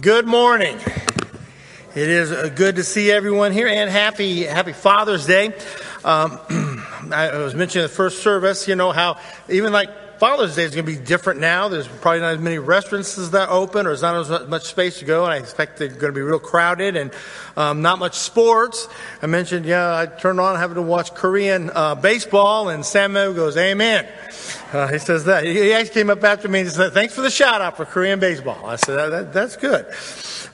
Good morning. It is uh, good to see everyone here, and happy Happy Father's Day. Um, I was mentioning the first service, you know how even like Father's Day is going to be different now. There's probably not as many restaurants that open, or there's not as much space to go, and I expect they're going to be real crowded and um, not much sports. I mentioned, yeah, I turned on having to watch Korean uh, baseball, and Samuel goes, "Amen." Uh, he says that. He actually came up after me and said, Thanks for the shout out for Korean baseball. I said, that, that, That's good.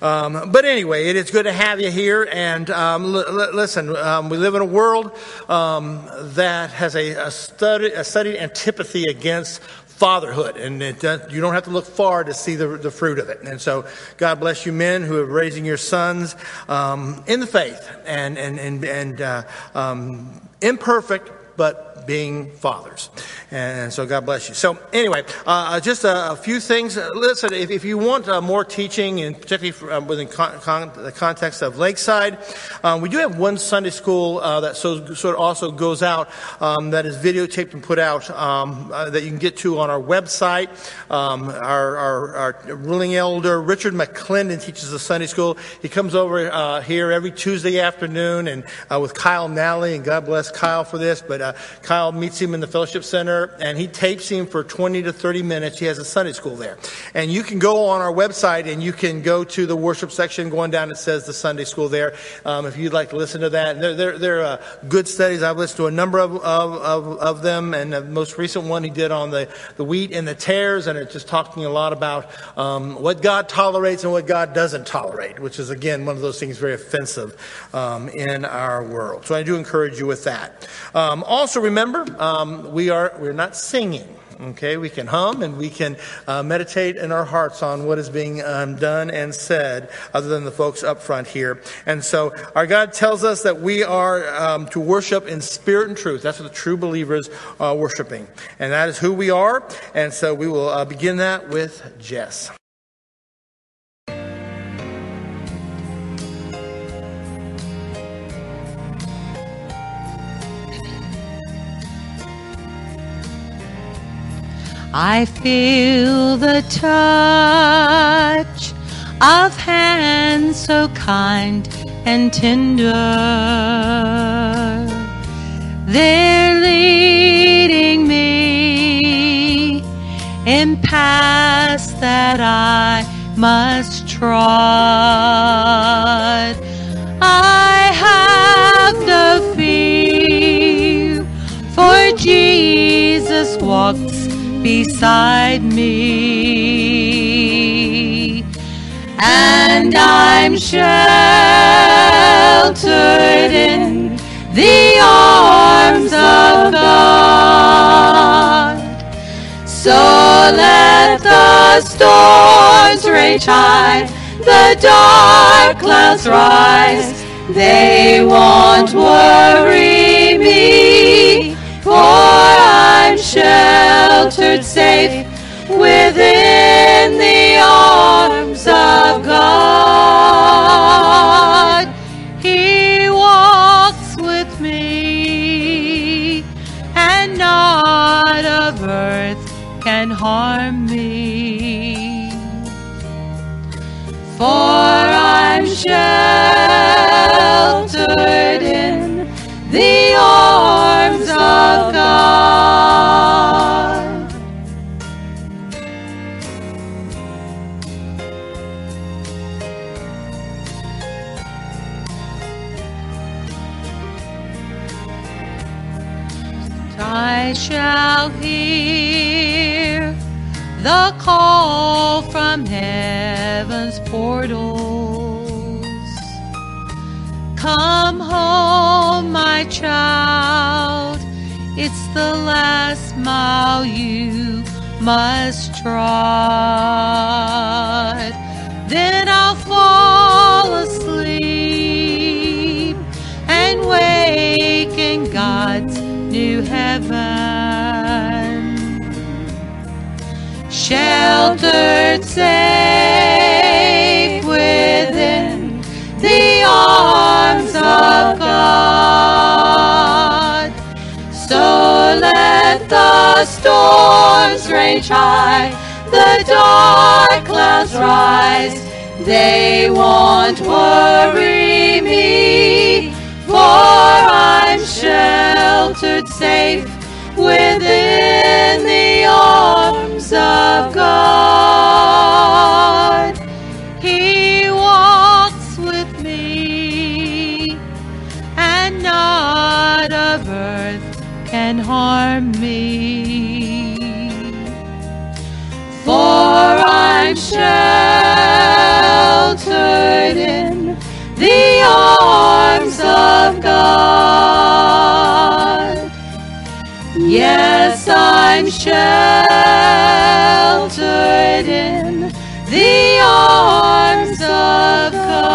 Um, but anyway, it is good to have you here. And um, l- l- listen, um, we live in a world um, that has a, a, study, a studied antipathy against fatherhood, and it, you don't have to look far to see the, the fruit of it. And so, God bless you, men who are raising your sons um, in the faith and and and and uh, um, imperfect, but being fathers. And so God bless you. So anyway, uh, just a, a, few things. Listen, if, if you want uh, more teaching, and particularly uh, within con- con- the context of Lakeside, um, we do have one Sunday school uh, that so, sort of also goes out um, that is videotaped and put out um, uh, that you can get to on our website. Um, our, our, our, ruling elder Richard McClendon teaches the Sunday school. He comes over uh, here every Tuesday afternoon and with Kyle Nally, and God bless Kyle for this, but Kyle meets him in the fellowship center and he tapes him for 20 to 30 minutes. He has a Sunday school there. And you can go on our website and you can go to the worship section going down. It says the Sunday school there. Um, if you'd like to listen to that, they're, they're, they're uh, good studies. I've listened to a number of, of, of, them. And the most recent one he did on the, the wheat and the tares. And it's just talking a lot about um, what God tolerates and what God doesn't tolerate, which is, again, one of those things very offensive um, in our world. So I do encourage you with that. Um, also, remember, um, we are we're not singing. Okay, we can hum and we can uh, meditate in our hearts on what is being um, done and said, other than the folks up front here. And so, our God tells us that we are um, to worship in spirit and truth. That's what the true believers are worshiping, and that is who we are. And so, we will uh, begin that with Jess. I feel the touch of hands so kind and tender. They're leading me in paths that I must trod. I have no fear, for Jesus walks beside me, and I'm sheltered in the arms of God. So let the storms rage high, the dark clouds rise, they won't worry me, for I'm sheltered safe within the arms of God. He walks with me, and not of earth can harm me. For I'm sheltered shall hear the call from heaven's portals. Come home, my child. It's the last mile you must trod. Sheltered safe within the arms of God. So let the storms rage high, the dark clouds rise. They won't worry me, for I'm sheltered safe within the arms of God. He walks with me, and not of earth can harm me. For I'm sheltered in the arms of God. Yes, I'm sheltered in the arms of God.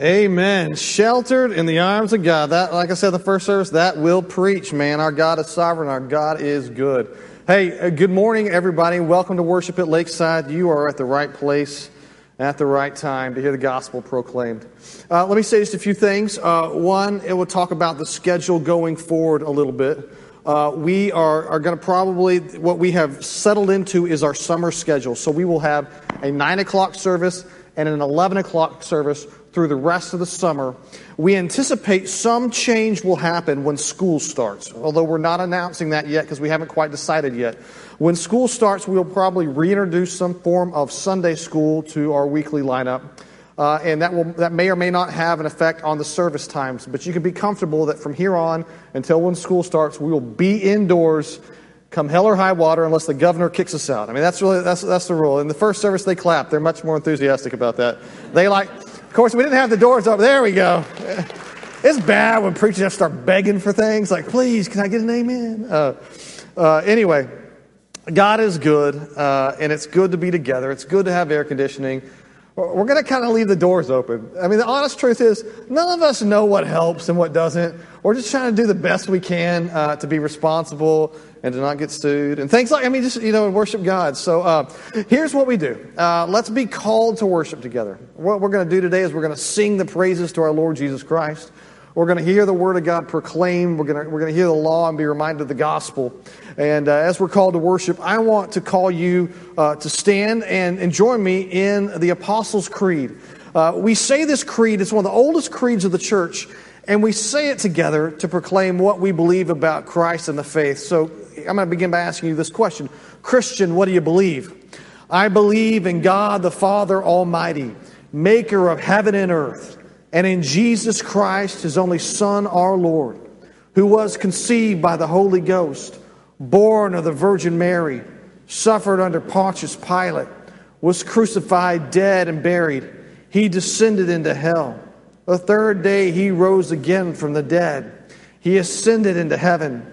Amen. Sheltered in the arms of God. That, like I said the first service, that will preach, man. Our God is sovereign. Our God is good. Hey, uh, good morning, everybody. Welcome to worship at Lakeside. You are at the right place at the right time to hear the gospel proclaimed. Uh, let me say just a few things. Uh, one, it will talk about the schedule going forward a little bit. Uh, we are, are going to probably, what we have settled into is our summer schedule. So we will have a 9 o'clock service and an 11 o'clock service through the rest of the summer. We anticipate some change will happen when school starts, although we're not announcing that yet because we haven't quite decided yet. When school starts, we'll probably reintroduce some form of Sunday school to our weekly lineup. Uh, and that, will, that may or may not have an effect on the service times. But you can be comfortable that from here on until when school starts, we will be indoors come hell or high water unless the governor kicks us out. I mean, that's really, that's, that's the rule. In the first service, they clap. They're much more enthusiastic about that. They like, of course, we didn't have the doors open. There we go. It's bad when preachers have to start begging for things like, please, can I get an amen? Uh, uh, anyway, God is good, uh, and it's good to be together. It's good to have air conditioning. We're going to kind of leave the doors open. I mean, the honest truth is, none of us know what helps and what doesn't. We're just trying to do the best we can uh, to be responsible and to not get sued and things like. I mean, just you know, worship God. So uh, here's what we do. Uh, let's be called to worship together. What we're going to do today is we're going to sing the praises to our Lord Jesus Christ. We're going to hear the Word of God proclaimed. We're going to, we're going to hear the law and be reminded of the gospel. And uh, as we're called to worship, I want to call you uh, to stand and, and join me in the Apostles' Creed. Uh, we say this creed, it's one of the oldest creeds of the church, and we say it together to proclaim what we believe about Christ and the faith. So I'm going to begin by asking you this question Christian, what do you believe? I believe in God the Father Almighty, maker of heaven and earth and in Jesus Christ, his only Son, our Lord, who was conceived by the Holy Ghost, born of the Virgin Mary, suffered under Pontius Pilate, was crucified, dead, and buried. He descended into hell. The third day he rose again from the dead. He ascended into heaven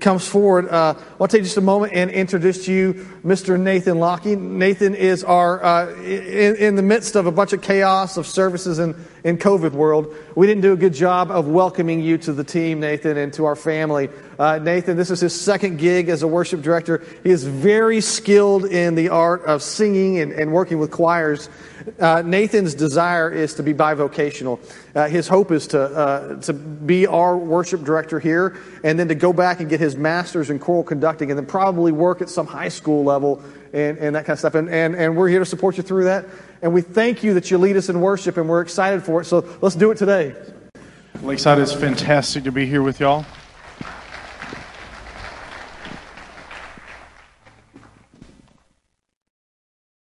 comes forward, uh, I'll take just a moment and introduce to you Mr. Nathan Lockie. Nathan is our, uh, in, in, the midst of a bunch of chaos of services in, in COVID world. We didn't do a good job of welcoming you to the team, Nathan, and to our family. Uh, Nathan, this is his second gig as a worship director. He is very skilled in the art of singing and, and working with choirs. Uh, Nathan's desire is to be bivocational. Uh, his hope is to, uh, to be our worship director here and then to go back and get his master's in choral conducting and then probably work at some high school level and, and that kind of stuff. And, and, and we're here to support you through that. And we thank you that you lead us in worship and we're excited for it. So let's do it today. Lakeside is fantastic to be here with y'all.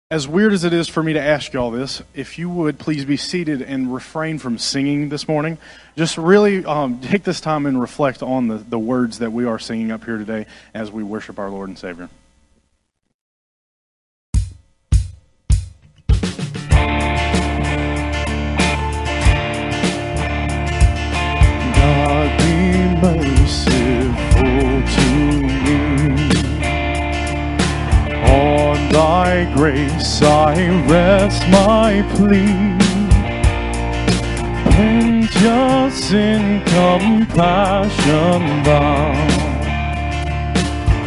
As weird as it is for me to ask you all this, if you would please be seated and refrain from singing this morning. Just really um, take this time and reflect on the, the words that we are singing up here today as we worship our Lord and Savior. Thy grace I rest my plea. Plenteous in compassion thou.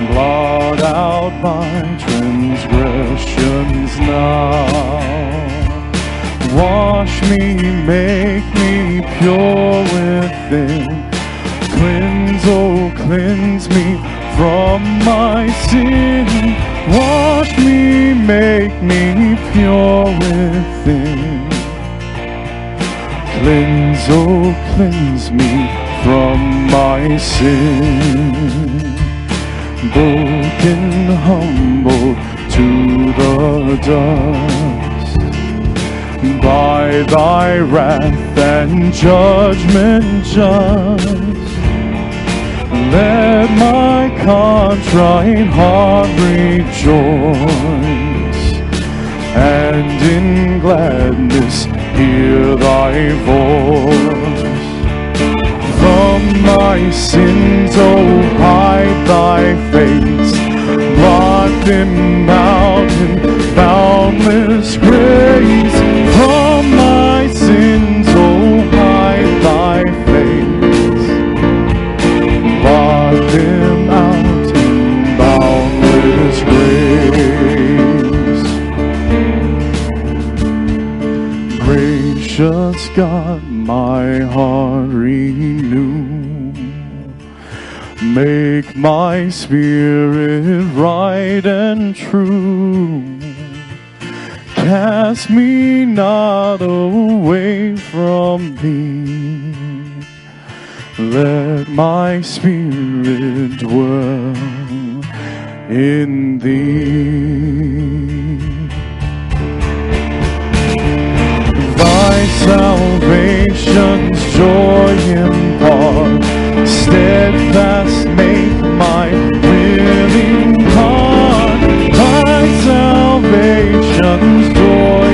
Blot out my transgressions now. Wash me, make me pure within. Cleanse, oh, cleanse me from my sin. Wash me, make me pure within. Cleanse, oh, cleanse me from my sin. Broken, humble to the dust by thy wrath and judgment just. Let my contrite heart rejoice, and in gladness hear thy voice. From my sins, oh, hide thy face, blot them out in boundless grace. God, my heart renew. Make my spirit right and true. Cast me not away from thee. Let my spirit dwell in thee. Salvation's joy impart, steadfast make my willing heart. Thy salvation's joy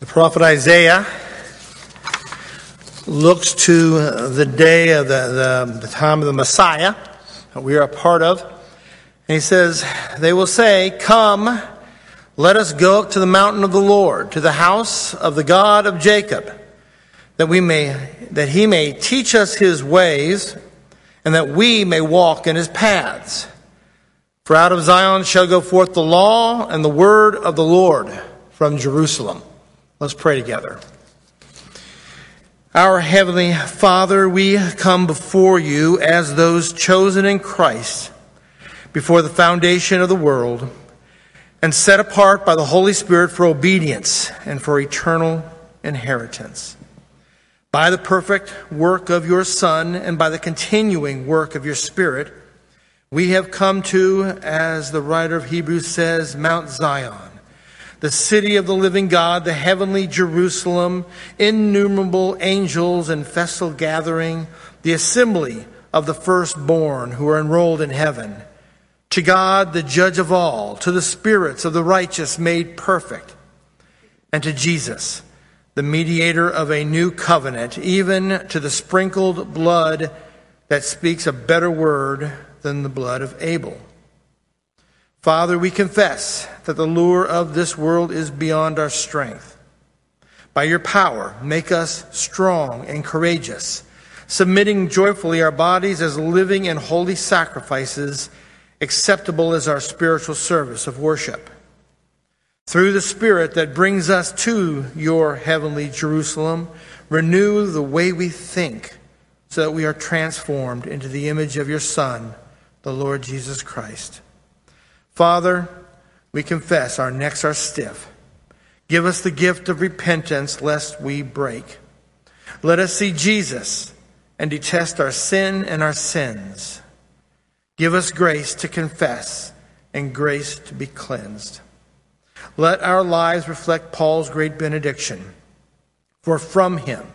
The prophet Isaiah looks to uh, the day of the, the, the time of the Messiah that we are a part of. And he says, They will say, Come, let us go up to the mountain of the Lord, to the house of the God of Jacob, that we may that he may teach us his ways, and that we may walk in his paths. For out of Zion shall go forth the law and the word of the Lord from Jerusalem. Let's pray together. Our Heavenly Father, we come before you as those chosen in Christ before the foundation of the world and set apart by the Holy Spirit for obedience and for eternal inheritance. By the perfect work of your Son and by the continuing work of your Spirit, we have come to, as the writer of Hebrews says, Mount Zion, the city of the living God, the heavenly Jerusalem, innumerable angels and festal gathering, the assembly of the firstborn who are enrolled in heaven to God, the judge of all, to the spirits of the righteous made perfect, and to Jesus, the mediator of a new covenant, even to the sprinkled blood that speaks a better word than the blood of Abel. Father, we confess that the lure of this world is beyond our strength. By your power, make us strong and courageous, submitting joyfully our bodies as living and holy sacrifices acceptable as our spiritual service of worship. Through the Spirit that brings us to your heavenly Jerusalem, renew the way we think so that we are transformed into the image of your Son, the Lord Jesus Christ. Father, we confess our necks are stiff. Give us the gift of repentance lest we break. Let us see Jesus and detest our sin and our sins. Give us grace to confess and grace to be cleansed. Let our lives reflect Paul's great benediction. For from him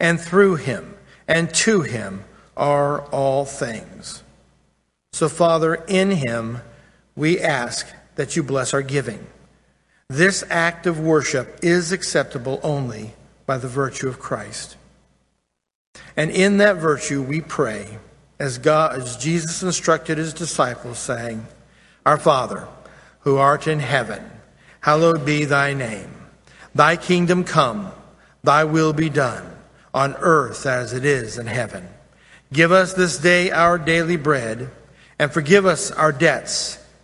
and through him and to him are all things. So, Father, in him we ask that you bless our giving. This act of worship is acceptable only by the virtue of Christ. And in that virtue we pray as God as Jesus instructed his disciples saying, Our Father, who art in heaven, hallowed be thy name. Thy kingdom come, thy will be done, on earth as it is in heaven. Give us this day our daily bread, and forgive us our debts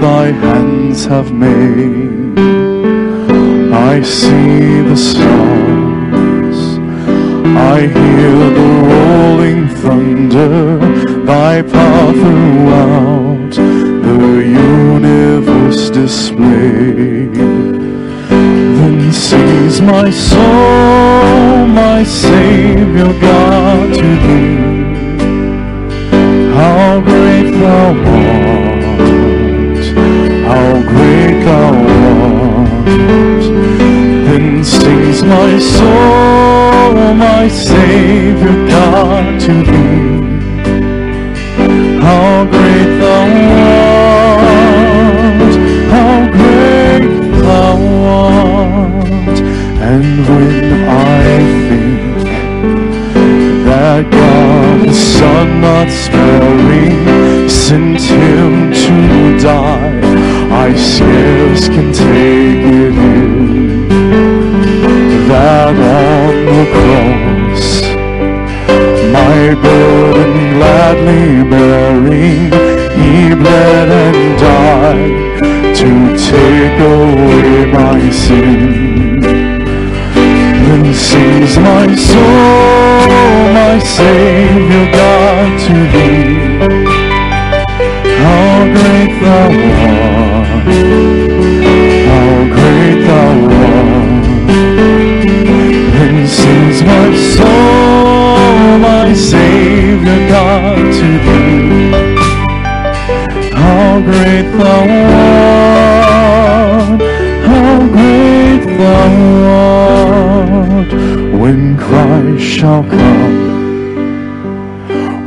Thy hands have made. I see the stars, I hear the rolling thunder, thy power throughout the universe displayed. Then sings my soul, my Savior God to thee. How great thou art, my soul, my Savior God to thee. How great thou art, how great thou art. And when I think that God the Son not sparing sent him to die, I scarce can take it my burden gladly bearing, he bled and died to take away my sin. Then sings my soul, my Savior God, to thee. How great thou art! my soul. Savior God, to thee. How great thou art, how great thou art, when Christ shall come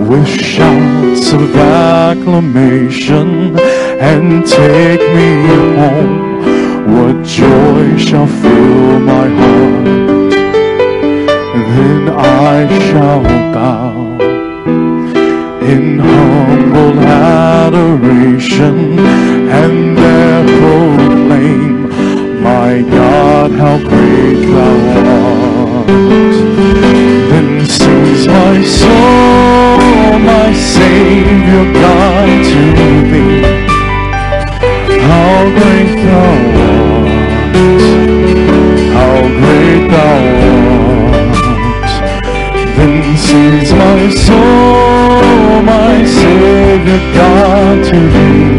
with shouts of acclamation and take me home. What joy shall fill my heart? I shall bow in humble adoration and there proclaim, My God, how great thou art. Then sings my soul, my Savior God, to thee. How great thou art, soul, my Savior God, to thee.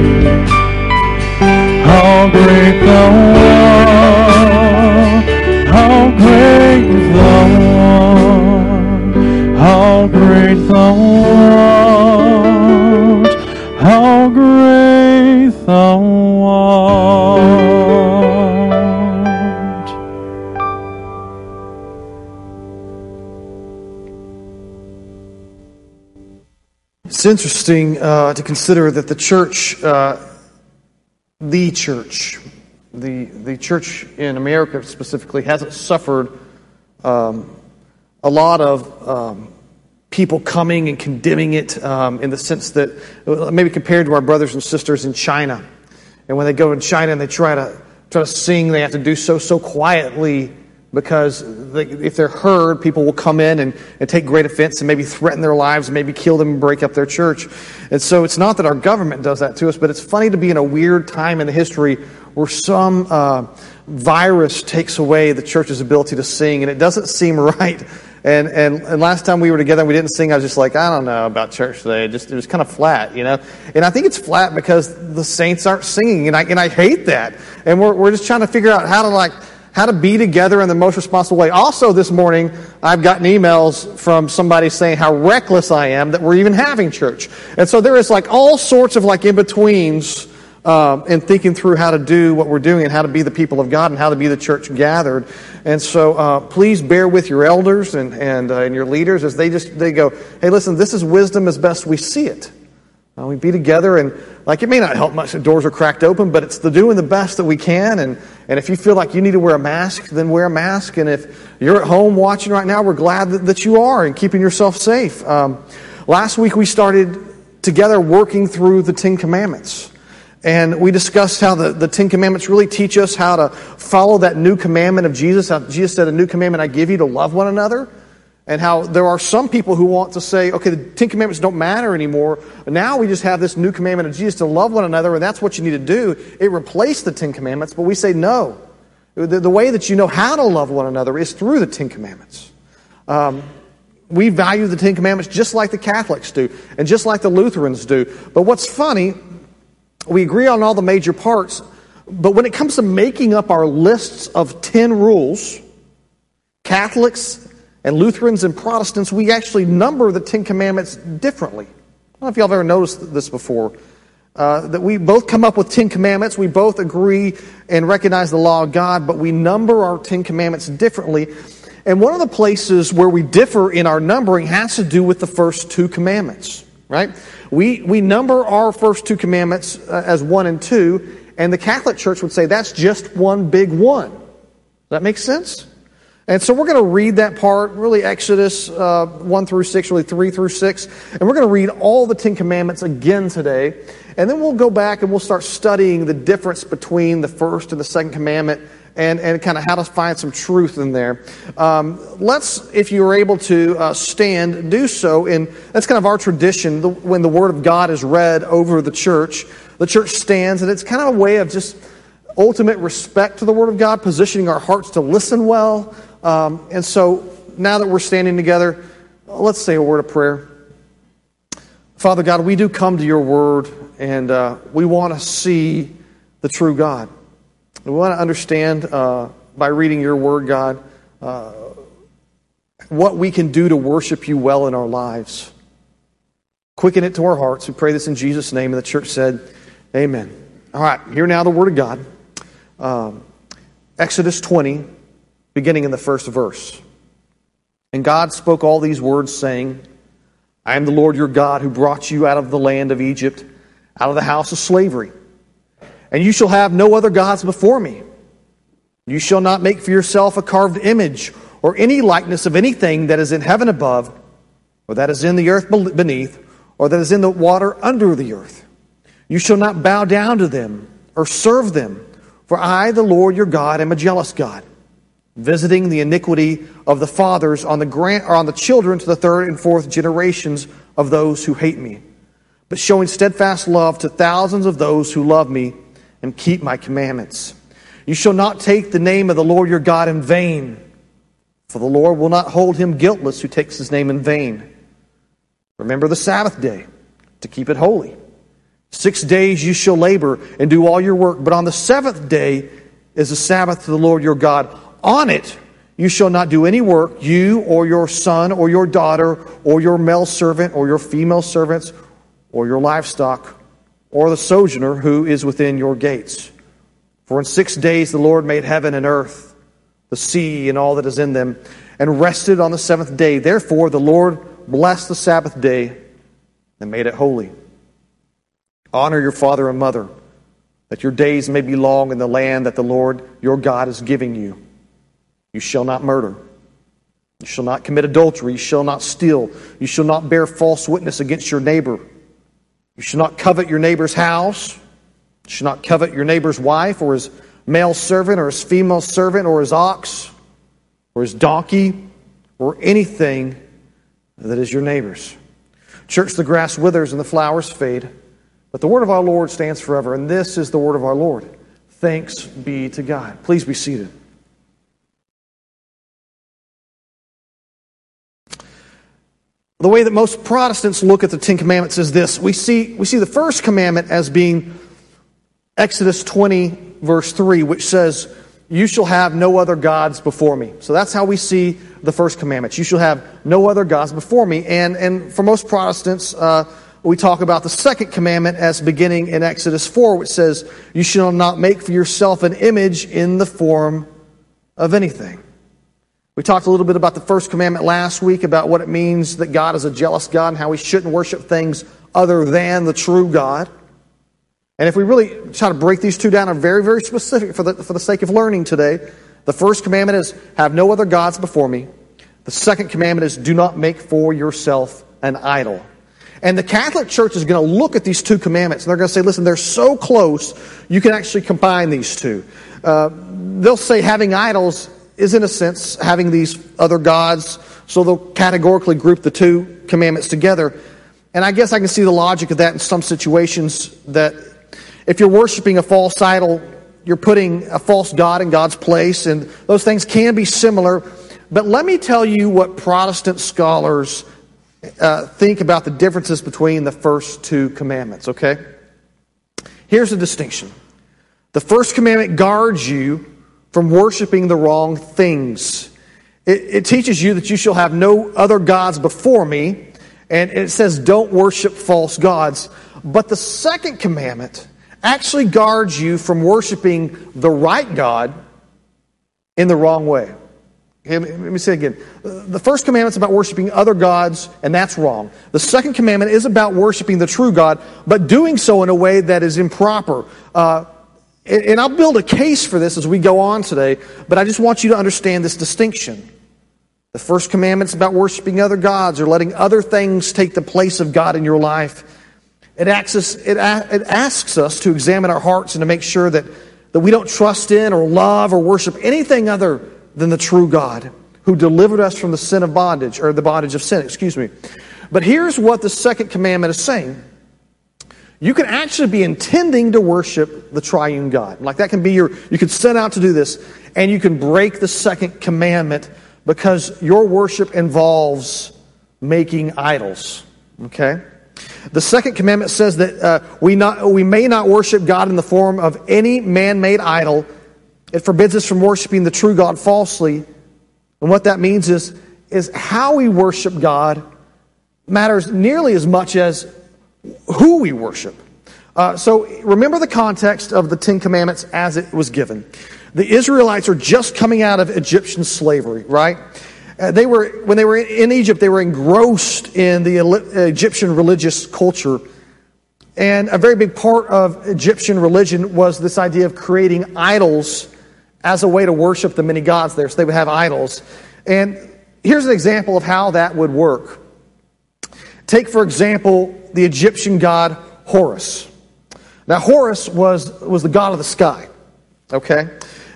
How great thou art, It's interesting uh, to consider that the church, uh, the church, the, the church in America specifically, hasn't suffered um, a lot of um, people coming and condemning it um, in the sense that maybe compared to our brothers and sisters in China. And when they go in China and they try to try to sing, they have to do so so quietly because if they're heard, people will come in and, and take great offense and maybe threaten their lives, maybe kill them and break up their church. And so it's not that our government does that to us, but it's funny to be in a weird time in the history where some uh, virus takes away the church's ability to sing, and it doesn't seem right. And, and, and last time we were together and we didn't sing, I was just like, I don't know about church today. It just it was kind of flat, you know. And I think it's flat because the saints aren't singing, and I and I hate that. And we're we're just trying to figure out how to like how to be together in the most responsible way. Also, this morning, I've gotten emails from somebody saying how reckless I am that we're even having church. And so there is like all sorts of like in betweens um, in thinking through how to do what we're doing and how to be the people of God and how to be the church gathered. And so uh, please bear with your elders and, and, uh, and your leaders as they just they go, hey, listen, this is wisdom as best we see it. Uh, we be together and like it may not help much the doors are cracked open, but it's the doing the best that we can. And, and if you feel like you need to wear a mask, then wear a mask. And if you're at home watching right now, we're glad that, that you are and keeping yourself safe. Um, last week we started together working through the Ten Commandments. And we discussed how the, the Ten Commandments really teach us how to follow that new commandment of Jesus. Jesus said, A new commandment I give you to love one another. And how there are some people who want to say, okay, the Ten Commandments don't matter anymore. Now we just have this new commandment of Jesus to love one another, and that's what you need to do. It replaced the Ten Commandments, but we say no. The, the way that you know how to love one another is through the Ten Commandments. Um, we value the Ten Commandments just like the Catholics do, and just like the Lutherans do. But what's funny, we agree on all the major parts, but when it comes to making up our lists of 10 rules, Catholics and Lutherans and Protestants, we actually number the Ten Commandments differently. I don't know if y'all have ever noticed this before. Uh, that we both come up with Ten Commandments, we both agree and recognize the law of God, but we number our Ten Commandments differently. And one of the places where we differ in our numbering has to do with the first two commandments, right? We, we number our first two commandments uh, as one and two, and the Catholic Church would say that's just one big one. Does that make sense? And so we're going to read that part, really Exodus uh, 1 through 6, really 3 through 6. And we're going to read all the Ten Commandments again today. And then we'll go back and we'll start studying the difference between the first and the second commandment and, and kind of how to find some truth in there. Um, let's, if you are able to uh, stand, do so. And that's kind of our tradition. The, when the Word of God is read over the church, the church stands, and it's kind of a way of just ultimate respect to the Word of God, positioning our hearts to listen well. Um, and so now that we're standing together, let's say a word of prayer. Father God, we do come to your Word, and uh, we want to see the true God. We want to understand uh, by reading your word, God, uh, what we can do to worship you well in our lives. Quicken it to our hearts. We pray this in Jesus' name. And the church said, Amen. All right, here now the Word of God. Um, Exodus 20, beginning in the first verse. And God spoke all these words, saying, I am the Lord your God who brought you out of the land of Egypt, out of the house of slavery. And you shall have no other gods before me. You shall not make for yourself a carved image or any likeness of anything that is in heaven above, or that is in the earth beneath, or that is in the water under the earth. You shall not bow down to them or serve them, for I, the Lord your God, am a jealous God, visiting the iniquity of the fathers on the, grand, or on the children to the third and fourth generations of those who hate me, but showing steadfast love to thousands of those who love me and keep my commandments. You shall not take the name of the Lord your God in vain, for the Lord will not hold him guiltless who takes his name in vain. Remember the Sabbath day to keep it holy. Six days you shall labor and do all your work, but on the seventh day is the Sabbath to the Lord your God. On it you shall not do any work, you or your son or your daughter or your male servant or your female servants or your livestock or the sojourner who is within your gates. For in six days the Lord made heaven and earth, the sea and all that is in them, and rested on the seventh day. Therefore the Lord blessed the Sabbath day and made it holy. Honor your father and mother, that your days may be long in the land that the Lord your God is giving you. You shall not murder. You shall not commit adultery. You shall not steal. You shall not bear false witness against your neighbor. You shall not covet your neighbor's house. You shall not covet your neighbor's wife or his male servant or his female servant or his ox or his donkey or anything that is your neighbor's. Church, the grass withers and the flowers fade, but the word of our Lord stands forever, and this is the word of our Lord. Thanks be to God. Please be seated. The way that most Protestants look at the Ten Commandments is this we see, we see the first commandment as being Exodus 20, verse 3, which says, You shall have no other gods before me. So that's how we see the first commandment. You shall have no other gods before me. And, and for most Protestants, uh, we talk about the second commandment as beginning in Exodus 4, which says, You shall not make for yourself an image in the form of anything. We talked a little bit about the first commandment last week about what it means that God is a jealous God and how we shouldn't worship things other than the true God. And if we really try to break these two down, are very, very specific for the, for the sake of learning today. The first commandment is, have no other gods before me. The second commandment is, do not make for yourself an idol. And the Catholic Church is going to look at these two commandments and they're going to say, listen, they're so close, you can actually combine these two. Uh, they'll say having idols is, in a sense, having these other gods, so they'll categorically group the two commandments together. And I guess I can see the logic of that in some situations that if you're worshiping a false idol, you're putting a false God in God's place, and those things can be similar. But let me tell you what Protestant scholars uh, think about the differences between the first two commandments, okay? Here's the distinction the first commandment guards you from worshiping the wrong things. It, it, teaches you that you shall have no other gods before me, and it says don't worship false gods. But the second commandment actually guards you from worshiping the right God in the wrong way. Let me say again. The first commandment is about worshiping other gods, and that's wrong. The second commandment is about worshiping the true God, but doing so in a way that is improper. Uh, and I'll build a case for this as we go on today, but I just want you to understand this distinction. The first commandment is about worshiping other gods or letting other things take the place of God in your life. It asks us, it, it asks us to examine our hearts and to make sure that, that we don't trust in or love or worship anything other than the true God who delivered us from the sin of bondage, or the bondage of sin, excuse me. But here's what the second commandment is saying you can actually be intending to worship the triune God. Like that can be your, you could set out to do this, and you can break the second commandment because your worship involves making idols. Okay? The second commandment says that uh, we, not, we may not worship God in the form of any man made idol. It forbids us from worshiping the true God falsely. And what that means is, is how we worship God matters nearly as much as who we worship. Uh, so remember the context of the Ten Commandments as it was given. The Israelites are just coming out of Egyptian slavery, right? Uh, they were when they were in Egypt, they were engrossed in the Egyptian religious culture, and a very big part of Egyptian religion was this idea of creating idols as a way to worship the many gods there. So they would have idols, and here's an example of how that would work. Take, for example, the Egyptian god Horus. Now, Horus was, was the god of the sky, okay?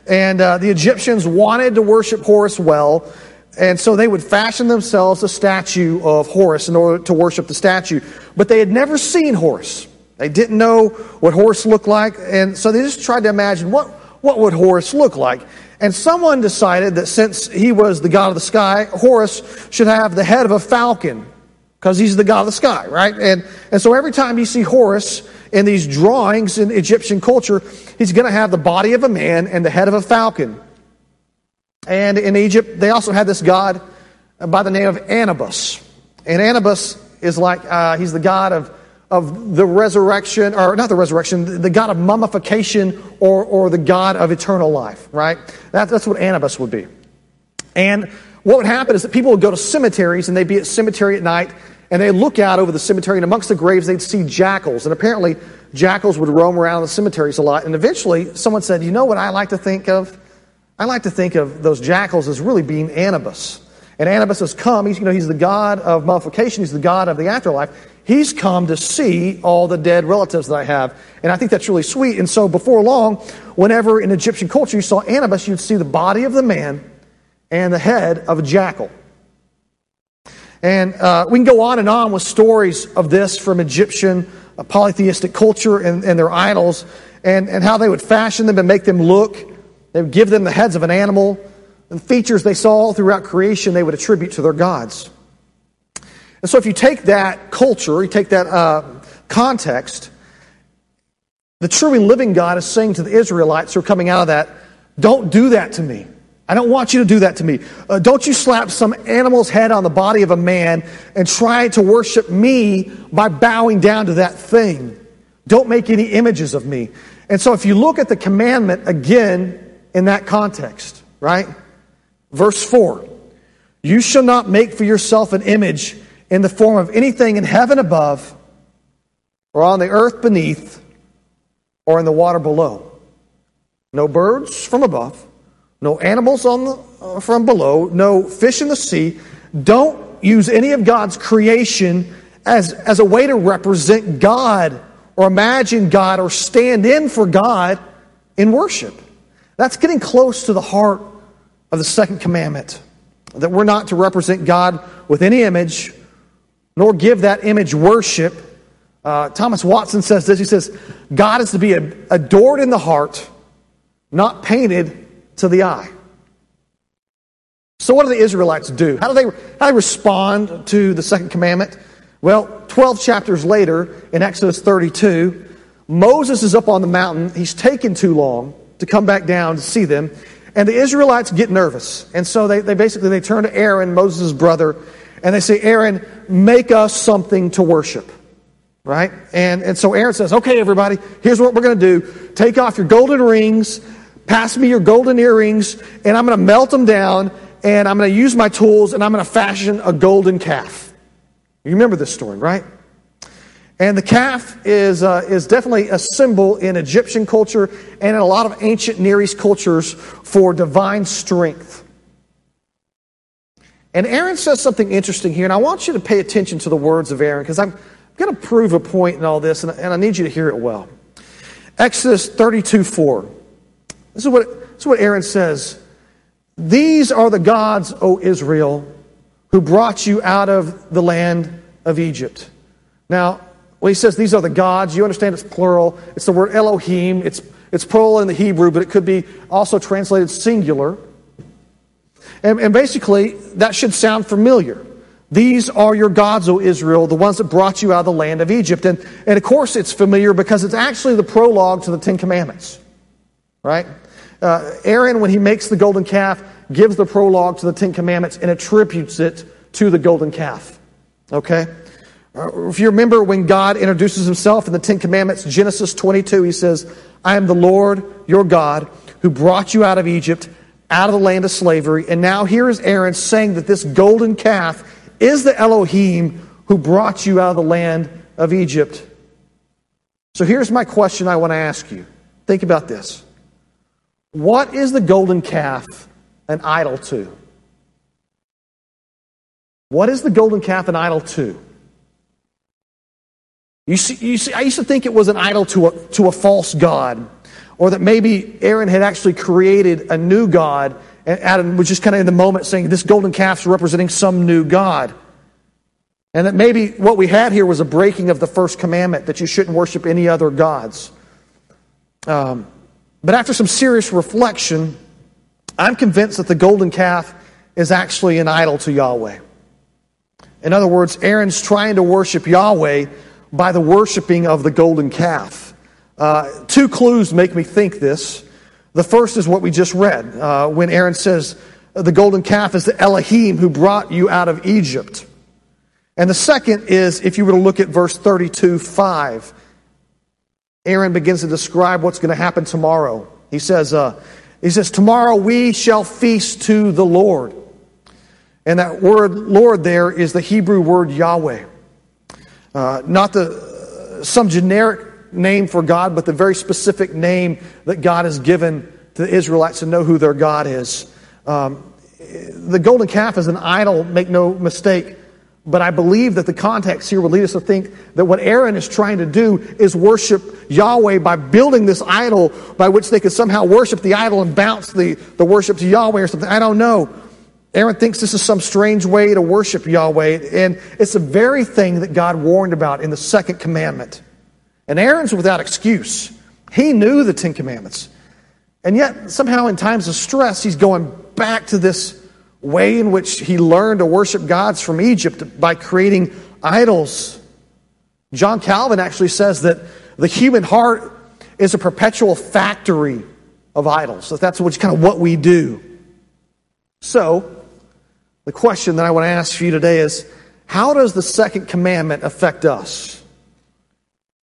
And uh, the Egyptians wanted to worship Horus well, and so they would fashion themselves a statue of Horus in order to worship the statue. But they had never seen Horus. They didn't know what Horus looked like, and so they just tried to imagine what, what would Horus look like. And someone decided that since he was the god of the sky, Horus should have the head of a falcon because he's the god of the sky, right? And, and so every time you see Horus in these drawings in Egyptian culture, he's going to have the body of a man and the head of a falcon. And in Egypt, they also had this god by the name of Anubis. And Anubis is like, uh, he's the god of, of the resurrection, or not the resurrection, the god of mummification or, or the god of eternal life, right? That, that's what Anubis would be. And what would happen is that people would go to cemeteries and they'd be at cemetery at night and they'd look out over the cemetery and amongst the graves they'd see jackals. And apparently jackals would roam around the cemeteries a lot. And eventually someone said, you know what I like to think of? I like to think of those jackals as really being Anubis. And Anubis has come, he's, you know, he's the god of mummification, he's the god of the afterlife. He's come to see all the dead relatives that I have. And I think that's really sweet. And so before long, whenever in Egyptian culture you saw Anubis, you'd see the body of the man and the head of a jackal. And uh, we can go on and on with stories of this from Egyptian uh, polytheistic culture and, and their idols and, and how they would fashion them and make them look. They would give them the heads of an animal and features they saw throughout creation they would attribute to their gods. And so if you take that culture, you take that uh, context, the true and living God is saying to the Israelites who are coming out of that, don't do that to me. I don't want you to do that to me. Uh, don't you slap some animal's head on the body of a man and try to worship me by bowing down to that thing. Don't make any images of me. And so, if you look at the commandment again in that context, right? Verse 4 You shall not make for yourself an image in the form of anything in heaven above, or on the earth beneath, or in the water below. No birds from above no animals on the, uh, from below, no fish in the sea. Don't use any of God's creation as, as a way to represent God or imagine God or stand in for God in worship. That's getting close to the heart of the second commandment that we're not to represent God with any image, nor give that image worship. Uh, Thomas Watson says this he says, God is to be adored in the heart, not painted to the eye. So, what do the Israelites do? How do they, how do they respond to the second commandment? Well, 12 chapters later, in Exodus 32, Moses is up on the mountain. He's taken too long to come back down to see them. And the Israelites get nervous. And so they, they basically they turn to Aaron, Moses' brother, and they say, Aaron, make us something to worship. Right? And, and so Aaron says, okay, everybody, here's what we're going to do. Take off your golden rings Pass me your golden earrings, and I'm going to melt them down, and I'm going to use my tools, and I'm going to fashion a golden calf. You remember this story, right? And the calf is, uh, is definitely a symbol in Egyptian culture and in a lot of ancient Near East cultures for divine strength. And Aaron says something interesting here, and I want you to pay attention to the words of Aaron because I'm going to prove a point in all this, and, and I need you to hear it well. Exodus 32 4. This is what, this is what Aaron says. These are the gods, O Israel, who brought you out of the land of Egypt. Now, when he says these are the gods, you understand it's plural. It's the word Elohim. It's, it's plural in the Hebrew, but it could be also translated singular. And, and basically, that should sound familiar. These are your gods, O Israel, the ones that brought you out of the land of Egypt. And, and of course, it's familiar because it's actually the prologue to the Ten Commandments, right? Uh, Aaron, when he makes the golden calf, gives the prologue to the Ten Commandments and attributes it to the golden calf. Okay? Uh, If you remember when God introduces himself in the Ten Commandments, Genesis 22, he says, I am the Lord your God who brought you out of Egypt, out of the land of slavery. And now here is Aaron saying that this golden calf is the Elohim who brought you out of the land of Egypt. So here's my question I want to ask you. Think about this. What is the golden calf an idol to? What is the golden calf an idol to? You see, you see, I used to think it was an idol to a, to a false god, or that maybe Aaron had actually created a new god, and Adam was just kind of in the moment saying, This golden calf's representing some new god. And that maybe what we had here was a breaking of the first commandment that you shouldn't worship any other gods. Um, but after some serious reflection, I'm convinced that the golden calf is actually an idol to Yahweh. In other words, Aaron's trying to worship Yahweh by the worshiping of the golden calf. Uh, two clues make me think this. The first is what we just read uh, when Aaron says, The golden calf is the Elohim who brought you out of Egypt. And the second is, if you were to look at verse 32 5, Aaron begins to describe what's going to happen tomorrow. He says, uh, he says, Tomorrow we shall feast to the Lord. And that word Lord there is the Hebrew word Yahweh. Uh, not the, uh, some generic name for God, but the very specific name that God has given to the Israelites to know who their God is. Um, the golden calf is an idol, make no mistake. But I believe that the context here would lead us to think that what Aaron is trying to do is worship Yahweh by building this idol by which they could somehow worship the idol and bounce the, the worship to Yahweh or something. I don't know. Aaron thinks this is some strange way to worship Yahweh, and it's the very thing that God warned about in the second commandment. And Aaron's without excuse. He knew the Ten Commandments. And yet, somehow, in times of stress, he's going back to this way in which he learned to worship gods from Egypt by creating idols. John Calvin actually says that the human heart is a perpetual factory of idols. So that's kind of what we do. So, the question that I want to ask you today is how does the second commandment affect us?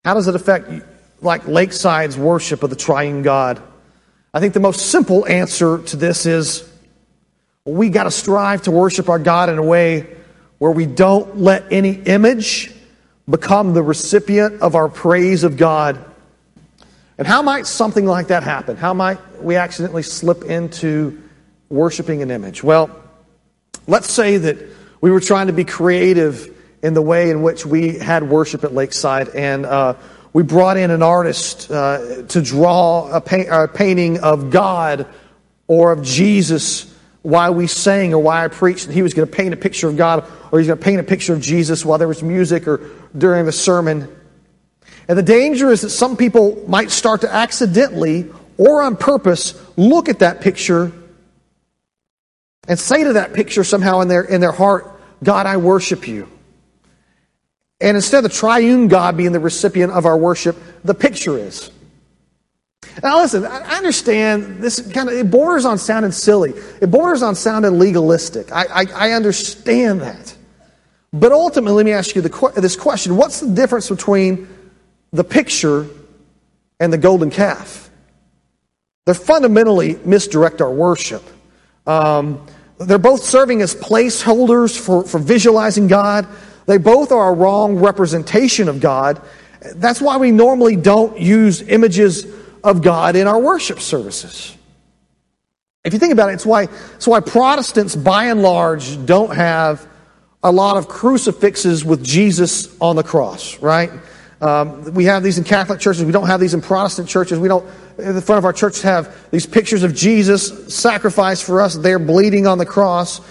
How does it affect like Lakeside's worship of the triune God? I think the most simple answer to this is we got to strive to worship our God in a way where we don't let any image become the recipient of our praise of God. And how might something like that happen? How might we accidentally slip into worshiping an image? Well, let's say that we were trying to be creative in the way in which we had worship at Lakeside, and uh, we brought in an artist uh, to draw a, a painting of God or of Jesus why we sang or why I preached, and he was going to paint a picture of God or he's going to paint a picture of Jesus while there was music or during the sermon. And the danger is that some people might start to accidentally or on purpose look at that picture and say to that picture somehow in their, in their heart, God, I worship you. And instead of the triune God being the recipient of our worship, the picture is. Now, listen, I understand this kind of, it borders on sounding silly. It borders on sounding legalistic. I, I, I understand that. But ultimately, let me ask you the, this question What's the difference between the picture and the golden calf? They fundamentally misdirect our worship. Um, they're both serving as placeholders for, for visualizing God. They both are a wrong representation of God. That's why we normally don't use images of God in our worship services. If you think about it, it's why, it's why Protestants, by and large, don't have a lot of crucifixes with Jesus on the cross, right? Um, we have these in Catholic churches. We don't have these in Protestant churches. We don't, in the front of our church, have these pictures of Jesus sacrificed for us there bleeding on the cross.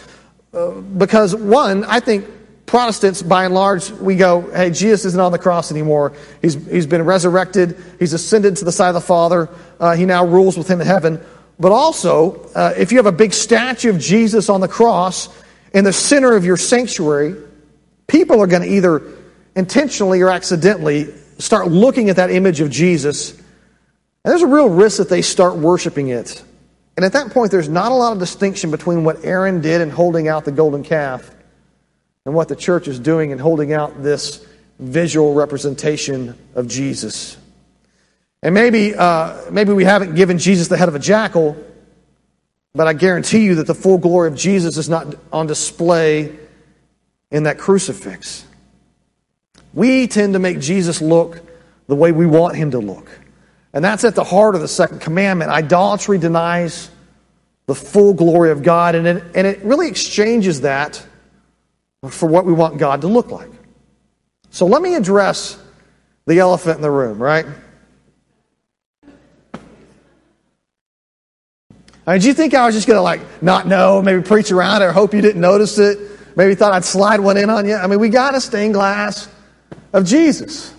Uh, because, one, I think Protestants, by and large, we go, hey, Jesus isn't on the cross anymore. He's, he's been resurrected. He's ascended to the side of the Father. Uh, he now rules with him in heaven. But also, uh, if you have a big statue of Jesus on the cross in the center of your sanctuary, people are going to either intentionally or accidentally start looking at that image of Jesus. And there's a real risk that they start worshiping it. And at that point, there's not a lot of distinction between what Aaron did in holding out the golden calf and what the church is doing in holding out this visual representation of Jesus. And maybe, uh, maybe we haven't given Jesus the head of a jackal, but I guarantee you that the full glory of Jesus is not on display in that crucifix. We tend to make Jesus look the way we want him to look. And that's at the heart of the second commandment. Idolatry denies the full glory of God, and it, and it really exchanges that for what we want God to look like. So let me address the elephant in the room, right? I mean, do you think I was just going to like not know, maybe preach around it, or hope you didn't notice it? Maybe thought I'd slide one in on you? I mean, we got a stained glass of Jesus.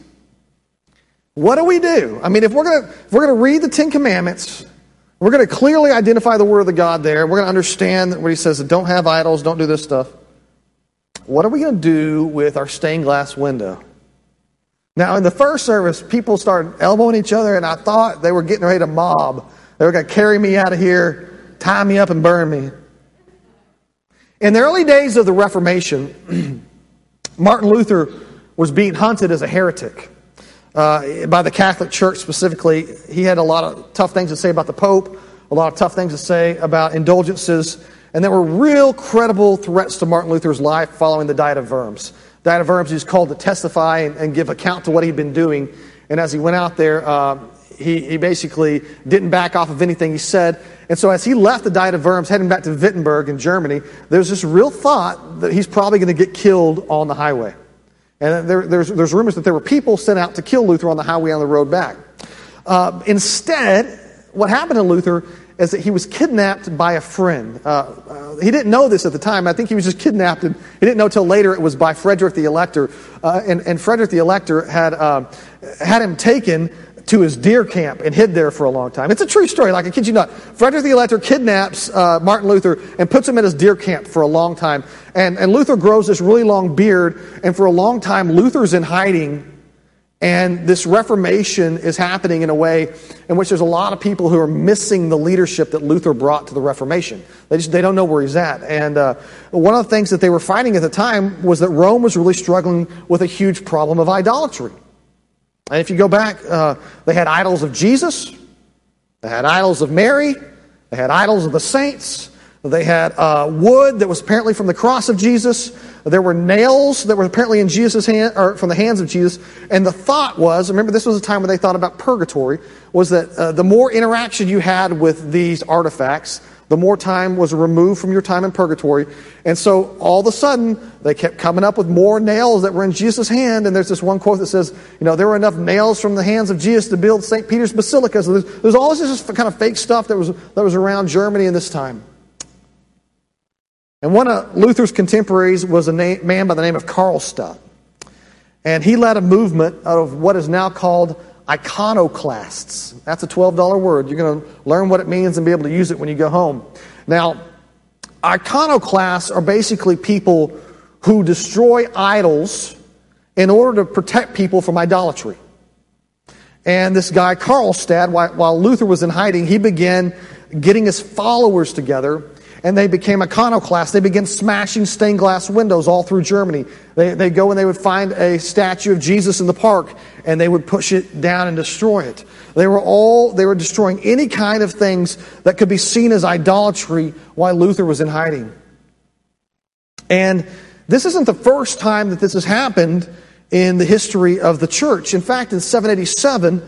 What do we do? I mean, if we're going to we're going to read the Ten Commandments, we're going to clearly identify the word of the God there. We're going to understand what he says: don't have idols, don't do this stuff. What are we going to do with our stained glass window? Now, in the first service, people started elbowing each other, and I thought they were getting ready to mob. They were going to carry me out of here, tie me up, and burn me. In the early days of the Reformation, Martin Luther was being hunted as a heretic uh, by the Catholic Church specifically. He had a lot of tough things to say about the Pope, a lot of tough things to say about indulgences, and there were real credible threats to Martin Luther's life following the Diet of Worms. Diet of Worms, he was called to testify and, and, give account to what he'd been doing. And as he went out there, uh, he, he basically didn't back off of anything he said. And so as he left the Diet of Worms, heading back to Wittenberg in Germany, there's this real thought that he's probably going to get killed on the highway. And there, there's, there's rumors that there were people sent out to kill Luther on the highway on the road back. Uh, instead, what happened to Luther is that he was kidnapped by a friend. Uh, uh, he didn't know this at the time. I think he was just kidnapped, and he didn't know until later it was by Frederick the Elector. Uh, and, and, Frederick the Elector had, uh, had him taken to his deer camp and hid there for a long time. It's a true story, like I kid you not. Frederick the Elector kidnaps uh, Martin Luther and puts him in his deer camp for a long time. And, and Luther grows this really long beard, and for a long time, Luther's in hiding. And this Reformation is happening in a way in which there's a lot of people who are missing the leadership that Luther brought to the Reformation. They just they don't know where he's at. And uh, one of the things that they were fighting at the time was that Rome was really struggling with a huge problem of idolatry. And if you go back, uh, they had idols of Jesus, they had idols of Mary, they had idols of the saints, they had uh, wood that was apparently from the cross of Jesus. There were nails that were apparently in Jesus' hand, or from the hands of Jesus. And the thought was, remember, this was a time when they thought about purgatory, was that uh, the more interaction you had with these artifacts, the more time was removed from your time in purgatory. And so all of a sudden, they kept coming up with more nails that were in Jesus' hand. And there's this one quote that says, you know, there were enough nails from the hands of Jesus to build St. Peter's Basilica. So there's, there's all this kind of fake stuff that was, that was around Germany in this time. And one of Luther's contemporaries was a man by the name of Karlstadt. And he led a movement of what is now called iconoclasts. That's a $12 word. You're going to learn what it means and be able to use it when you go home. Now, iconoclasts are basically people who destroy idols in order to protect people from idolatry. And this guy, Karlstadt, while Luther was in hiding, he began getting his followers together and they became iconoclasts. They began smashing stained glass windows all through Germany. They, they go and they would find a statue of Jesus in the park and they would push it down and destroy it. They were all, they were destroying any kind of things that could be seen as idolatry while Luther was in hiding. And this isn't the first time that this has happened in the history of the church. In fact, in 787,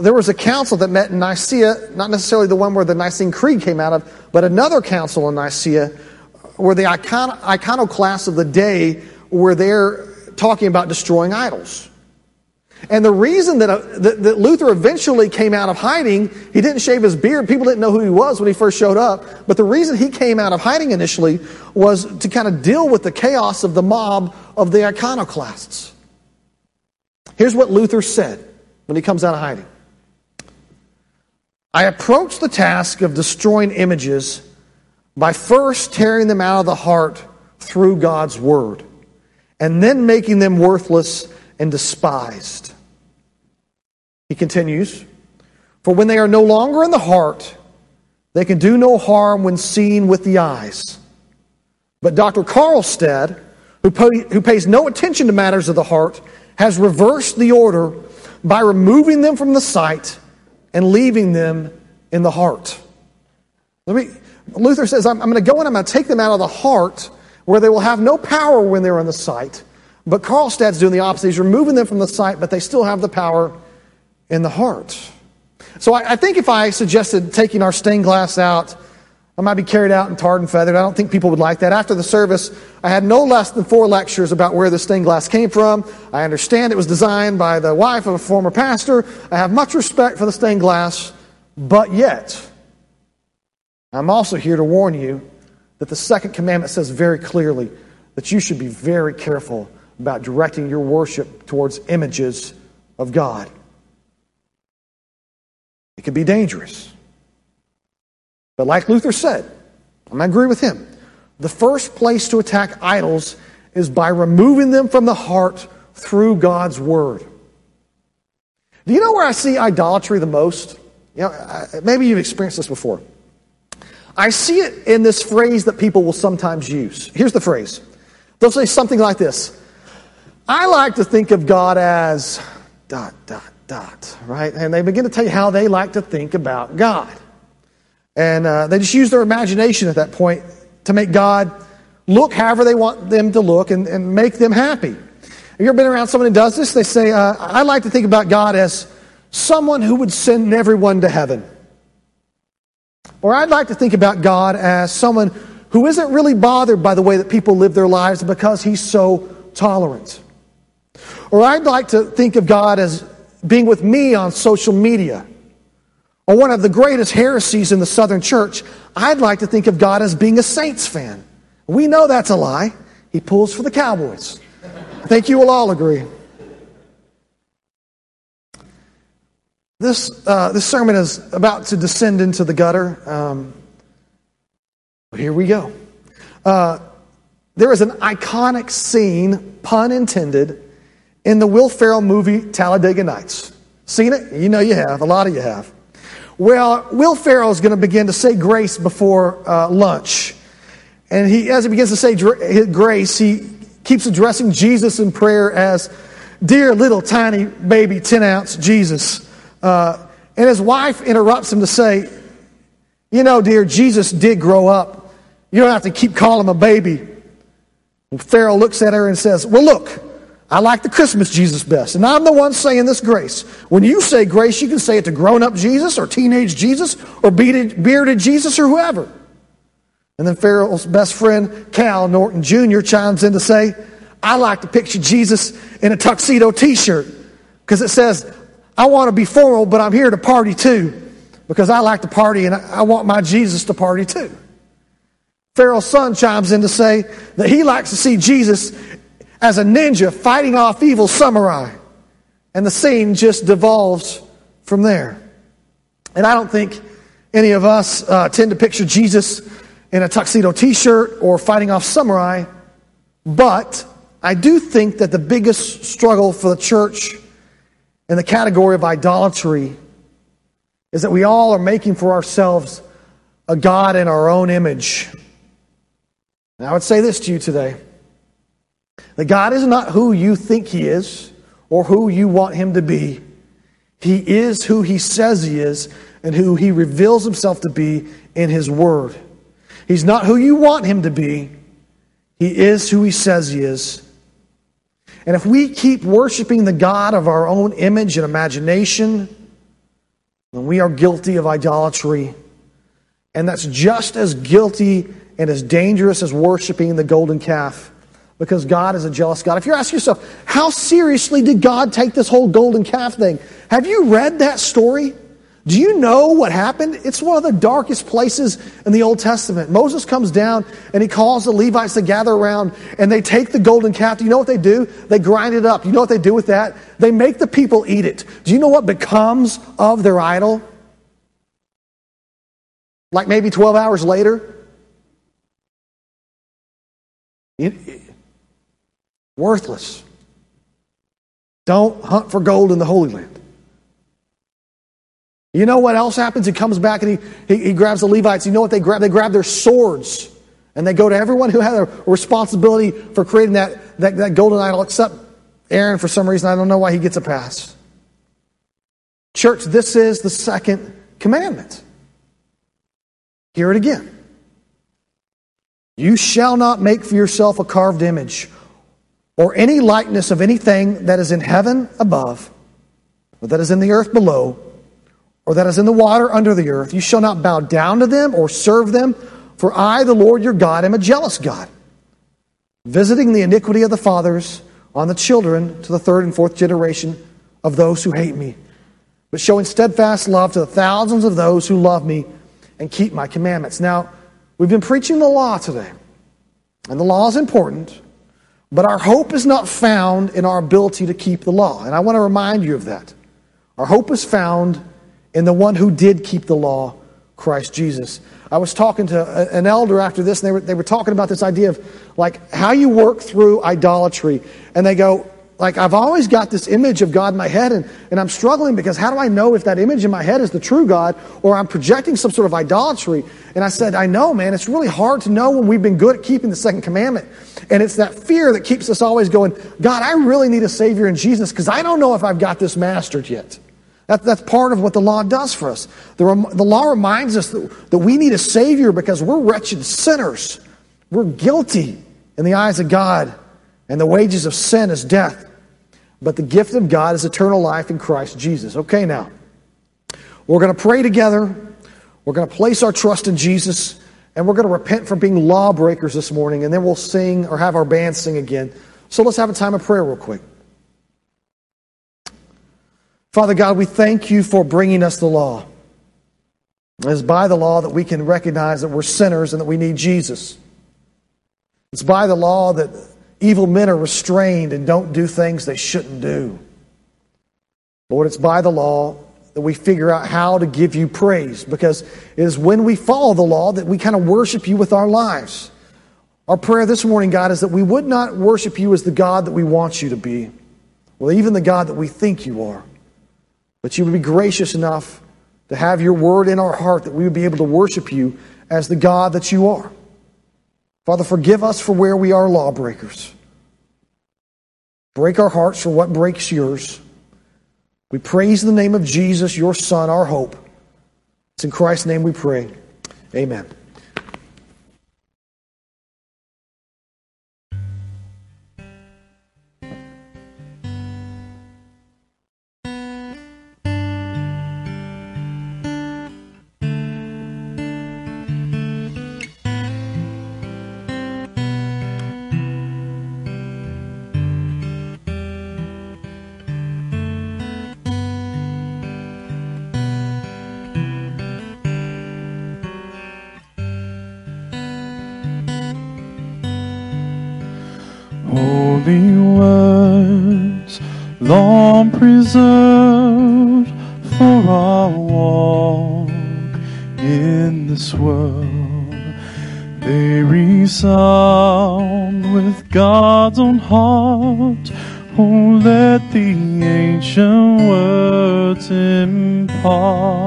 there was a council that met in Nicaea, not necessarily the one where the Nicene Creed came out of, but another council in Nicaea where the icon- iconoclasts of the day were there talking about destroying idols. And the reason that, uh, that, that, Luther eventually came out of hiding, he didn't shave his beard. People didn't know who he was when he first showed up. But the reason he came out of hiding initially was to kind of deal with the chaos of the mob of the iconoclasts. Here's what Luther said when he comes out of hiding. I approach the task of destroying images by first tearing them out of the heart through God's word, and then making them worthless and despised. He continues, For when they are no longer in the heart, they can do no harm when seen with the eyes. But Dr. Karlstadt, who, who pays no attention to matters of the heart, has reversed the order by removing them from the sight and leaving them in the heart. Let me, Luther says, I'm, I'm going to go and I'm going to take them out of the heart where they will have no power when they're in the sight. But Karlstadt's doing the opposite. He's removing them from the sight, but they still have the power in the heart. So I, I think if I suggested taking our stained glass out, I might be carried out and tarred and feathered. I don't think people would like that. After the service, I had no less than four lectures about where the stained glass came from. I understand it was designed by the wife of a former pastor. I have much respect for the stained glass, but yet, I'm also here to warn you that the second commandment says very clearly that you should be very careful about directing your worship towards images of God. It can be dangerous. But like Luther said, and I agree with him, the first place to attack idols is by removing them from the heart through God's Word. Do you know where I see idolatry the most? You know, maybe you've experienced this before. I see it in this phrase that people will sometimes use. Here's the phrase they'll say something like this I like to think of God as dot, dot, dot, right? And they begin to tell you how they like to think about God. And uh, they just use their imagination at that point to make God look however they want them to look and, and make them happy. Have you ever been around someone who does this? They say, uh, I like to think about God as someone who would send everyone to heaven. Or I'd like to think about God as someone who isn't really bothered by the way that people live their lives because he's so tolerant. Or I'd like to think of God as being with me on social media. Or one of the greatest heresies in the Southern church, I'd like to think of God as being a Saints fan. We know that's a lie. He pulls for the Cowboys. I think you will all agree. This, uh, this sermon is about to descend into the gutter. Um, here we go. Uh, there is an iconic scene, pun intended, in the Will Ferrell movie Talladega Nights. Seen it? You know you have. A lot of you have. Well, Will Ferrell is going to begin to say grace before uh, lunch. And he, as he begins to say grace, he keeps addressing Jesus in prayer as, Dear little tiny baby 10 ounce Jesus. Uh, and his wife interrupts him to say, You know, dear, Jesus did grow up. You don't have to keep calling him a baby. And Ferrell looks at her and says, Well, look, I like the Christmas Jesus best. And I'm the one saying this grace. When you say grace, you can say it to grown up Jesus or teenage Jesus or bearded Jesus or whoever. And then Ferrell's best friend, Cal Naughton Jr., chimes in to say, I like to picture Jesus in a tuxedo t shirt because it says, I want to be formal, but I'm here to party too because I like to party and I want my Jesus to party too. Ferrell's son chimes in to say that he likes to see Jesus as a ninja fighting off evil samurai. And the scene just devolves from there. And I don't think any of us uh, tend to picture Jesus in a tuxedo t shirt or fighting off samurai, but I do think that the biggest struggle for the church in the category of idolatry is that we all are making for ourselves a God in our own image. And I would say this to you today that God is not who you think He is or who you want Him to be. He is who He says He is and who He reveals Himself to be in His Word. He's not who you want Him to be, He is who He says He is. And if we keep worshiping the God of our own image and imagination, then we are guilty of idolatry. And that's just as guilty and as dangerous as worshiping the golden calf because God is a jealous God. If you're asking yourself, how seriously did God take this whole golden calf thing? Have you read that story? Do you know what happened? It's one of the darkest places in the Old Testament. Moses comes down and he calls the Levites to gather around and they take the golden calf. Do you know what they do? They grind it up. You know what they do with that? They make the people eat it. Do you know what becomes of their idol? Like maybe 12 hours later? Worthless. Don't hunt for gold in the Holy Land. You know what else happens? He comes back and he, he, he grabs the Levites. You know what they grab? They grab their swords And they go to everyone who had a responsibility for creating that, that, that golden idol, except Aaron, for some reason. I don't know why he gets a pass. Church, this is the second commandment. Hear it again. You shall not make for yourself a carved image or any likeness of anything that is in heaven above, or that is in the earth below, or that is in the water under the earth. You shall not bow down to them or serve them, for I, the Lord your God, am a jealous God, visiting the iniquity of the fathers on the children to the third and fourth generation of those who hate me, but showing steadfast love to the thousands of those who love me and keep my commandments. Now, we've been preaching the law today, and the law is important, but our hope is not found in our ability to keep the law. And I want to remind you of that. Our hope is found in the one who did keep the law, Christ Jesus. I was talking to an elder after this, and they were, they were talking about this idea of like how you work through idolatry. And they go, like, I've always got this image of God in my head, and, and I'm struggling because how do I know if that image in my head is the true God or I'm projecting some sort of idolatry? And I said, I know, man, it's really hard to know when we've been good at keeping the second commandment. And it's that fear that keeps us always going, God, I really need a Savior in Jesus because I don't know if I've got this mastered yet. That, that's part of what the law does for us. The, the law reminds us that, that we need a Savior because we're wretched sinners. We're guilty in the eyes of God, and the wages of sin is death. But the gift of God is eternal life in Christ Jesus. Okay, now, we're going to pray together. We're going to place our trust in Jesus, and we're going to repent for being lawbreakers this morning, and then we'll sing or have our band sing again. So let's have a time of prayer, real quick. Father God, we thank you for bringing us the law. It's by the law that we can recognize that we're sinners and that we need Jesus. It's by the law that evil men are restrained and don't do things they shouldn't do. Lord, it's by the law that we figure out how to give you praise because it is when we follow the law that we kind of worship you with our lives. Our prayer this morning, God, is that we would not worship you as the God that we want you to be, or even the God that we think you are. But you would be gracious enough to have your word in our heart that we would be able to worship you as the God that you are. Father, forgive us for where we are lawbreakers. Break our hearts for what breaks yours. We praise the name of Jesus, your Son, our hope. It's in Christ's name we pray. Amen. Impart.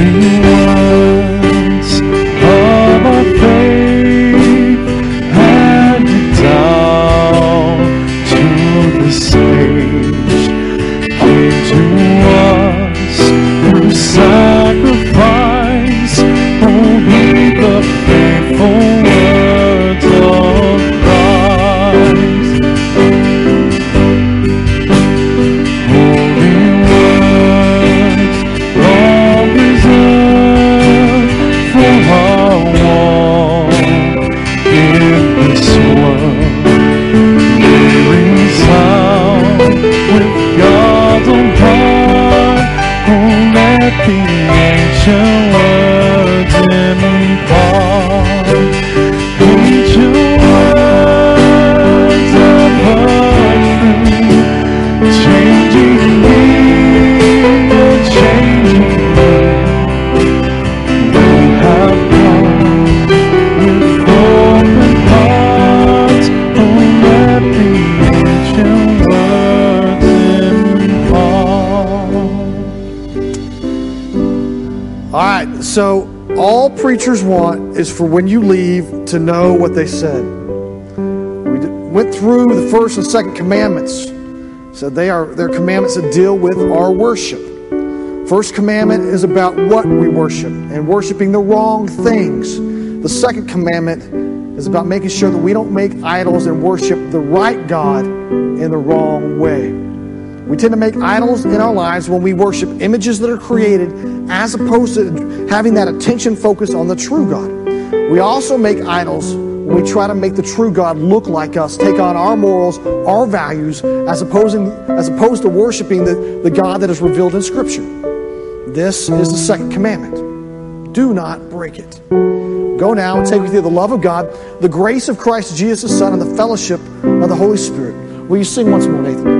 Holy words for when you leave to know what they said. We went through the first and second commandments. So they are they're commandments that deal with our worship. First commandment is about what we worship and worshiping the wrong things. The second commandment is about making sure that we don't make idols and worship the right God in the wrong way. We tend to make idols in our lives when we worship images that are created as opposed to having that attention focus on the true God. We also make idols when we try to make the true God look like us, take on our morals, our values, as, opposing, as opposed to worshiping the, the God that is revealed in Scripture. This is the second commandment. Do not break it. Go now and take with you the love of God, the grace of Christ Jesus, the Son, and the fellowship of the Holy Spirit. Will you sing once more, Nathan?